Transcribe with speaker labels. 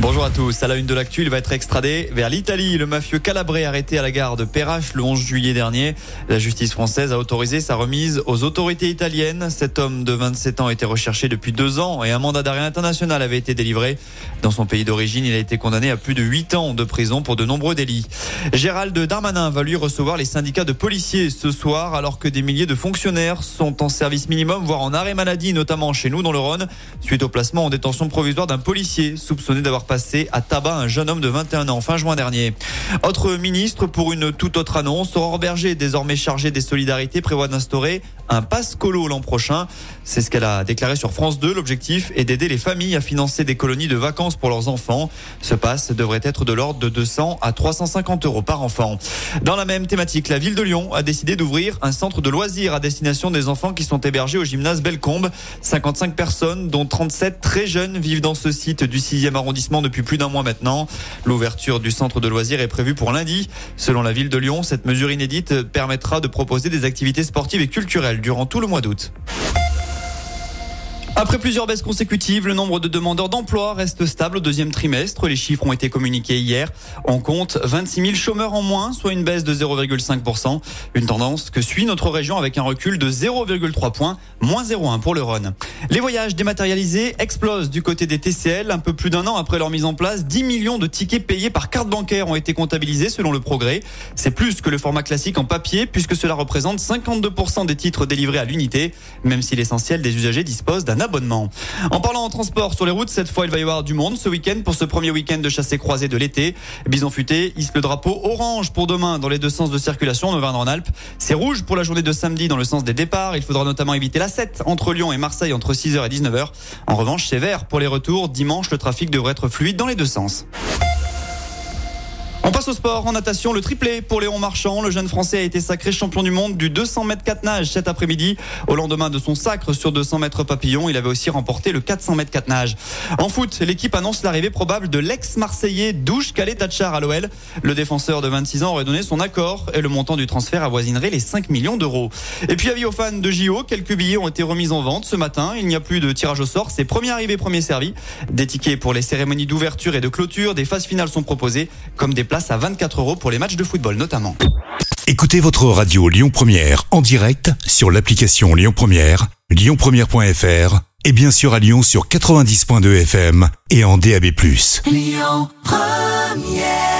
Speaker 1: Bonjour à tous. À la une de l'actu, il va être extradé vers l'Italie. Le mafieux Calabré arrêté à la gare de Perrache le 11 juillet dernier. La justice française a autorisé sa remise aux autorités italiennes. Cet homme de 27 ans était recherché depuis deux ans et un mandat d'arrêt international avait été délivré. Dans son pays d'origine, il a été condamné à plus de 8 ans de prison pour de nombreux délits. Gérald Darmanin va lui recevoir les syndicats de policiers ce soir alors que des milliers de fonctionnaires sont en service minimum, voire en arrêt maladie, notamment chez nous dans le Rhône, suite au placement en détention provisoire d'un policier soupçonné d'avoir passé à tabac un jeune homme de 21 ans fin juin dernier. Autre ministre pour une toute autre annonce, Aurore Berger, désormais chargée des solidarités, prévoit d'instaurer un passe colo l'an prochain. C'est ce qu'elle a déclaré sur France 2. L'objectif est d'aider les familles à financer des colonies de vacances pour leurs enfants. Ce passe devrait être de l'ordre de 200 à 350 euros par enfant. Dans la même thématique, la ville de Lyon a décidé d'ouvrir un centre de loisirs à destination des enfants qui sont hébergés au gymnase Bellecombe. 55 personnes, dont 37 très jeunes, vivent dans ce site du 6e arrondissement depuis plus d'un mois maintenant. L'ouverture du centre de loisirs est prévue pour lundi. Selon la ville de Lyon, cette mesure inédite permettra de proposer des activités sportives et culturelles durant tout le mois d'août. Après plusieurs baisses consécutives, le nombre de demandeurs d'emploi reste stable au deuxième trimestre. Les chiffres ont été communiqués hier. On compte 26 000 chômeurs en moins, soit une baisse de 0,5%. Une tendance que suit notre région avec un recul de 0,3 points, moins 0,1 pour le Rhône. Les voyages dématérialisés explosent du côté des TCL. Un peu plus d'un an après leur mise en place, 10 millions de tickets payés par carte bancaire ont été comptabilisés selon le progrès. C'est plus que le format classique en papier puisque cela représente 52% des titres délivrés à l'unité, même si l'essentiel des usagers dispose d'un abonnement. En parlant en transport sur les routes, cette fois il va y avoir du monde ce week-end pour ce premier week-end de chassé croisé de l'été. Bison futé hisse le drapeau orange pour demain dans les deux sens de circulation en Auvergne-Rhône-Alpes. C'est rouge pour la journée de samedi dans le sens des départs. Il faudra notamment éviter la 7 entre Lyon et Marseille entre 6h et 19h. En revanche, c'est vert pour les retours. Dimanche, le trafic devrait être fluide dans les deux sens. On passe au sport. En natation, le triplé pour Léon Marchand. Le jeune Français a été sacré champion du monde du 200 mètres 4 nage cet après-midi. Au lendemain de son sacre sur 200 mètres papillon, il avait aussi remporté le 400 mètres 4 nage. En foot, l'équipe annonce l'arrivée probable de l'ex-marseillais Douche Calais Tachar à l'OL. Le défenseur de 26 ans aurait donné son accord et le montant du transfert avoisinerait les 5 millions d'euros. Et puis avis aux fans de JO, quelques billets ont été remis en vente ce matin. Il n'y a plus de tirage au sort, c'est premier arrivé, premier servi. Des tickets pour les cérémonies d'ouverture et de clôture, des phases finales sont proposées, comme des place à 24 euros pour les matchs de football notamment.
Speaker 2: Écoutez votre radio Lyon Première en direct sur l'application Lyon Première, lyonpremière.fr et bien sûr à Lyon sur 90.2 FM et en DAB+.
Speaker 3: Lyon Première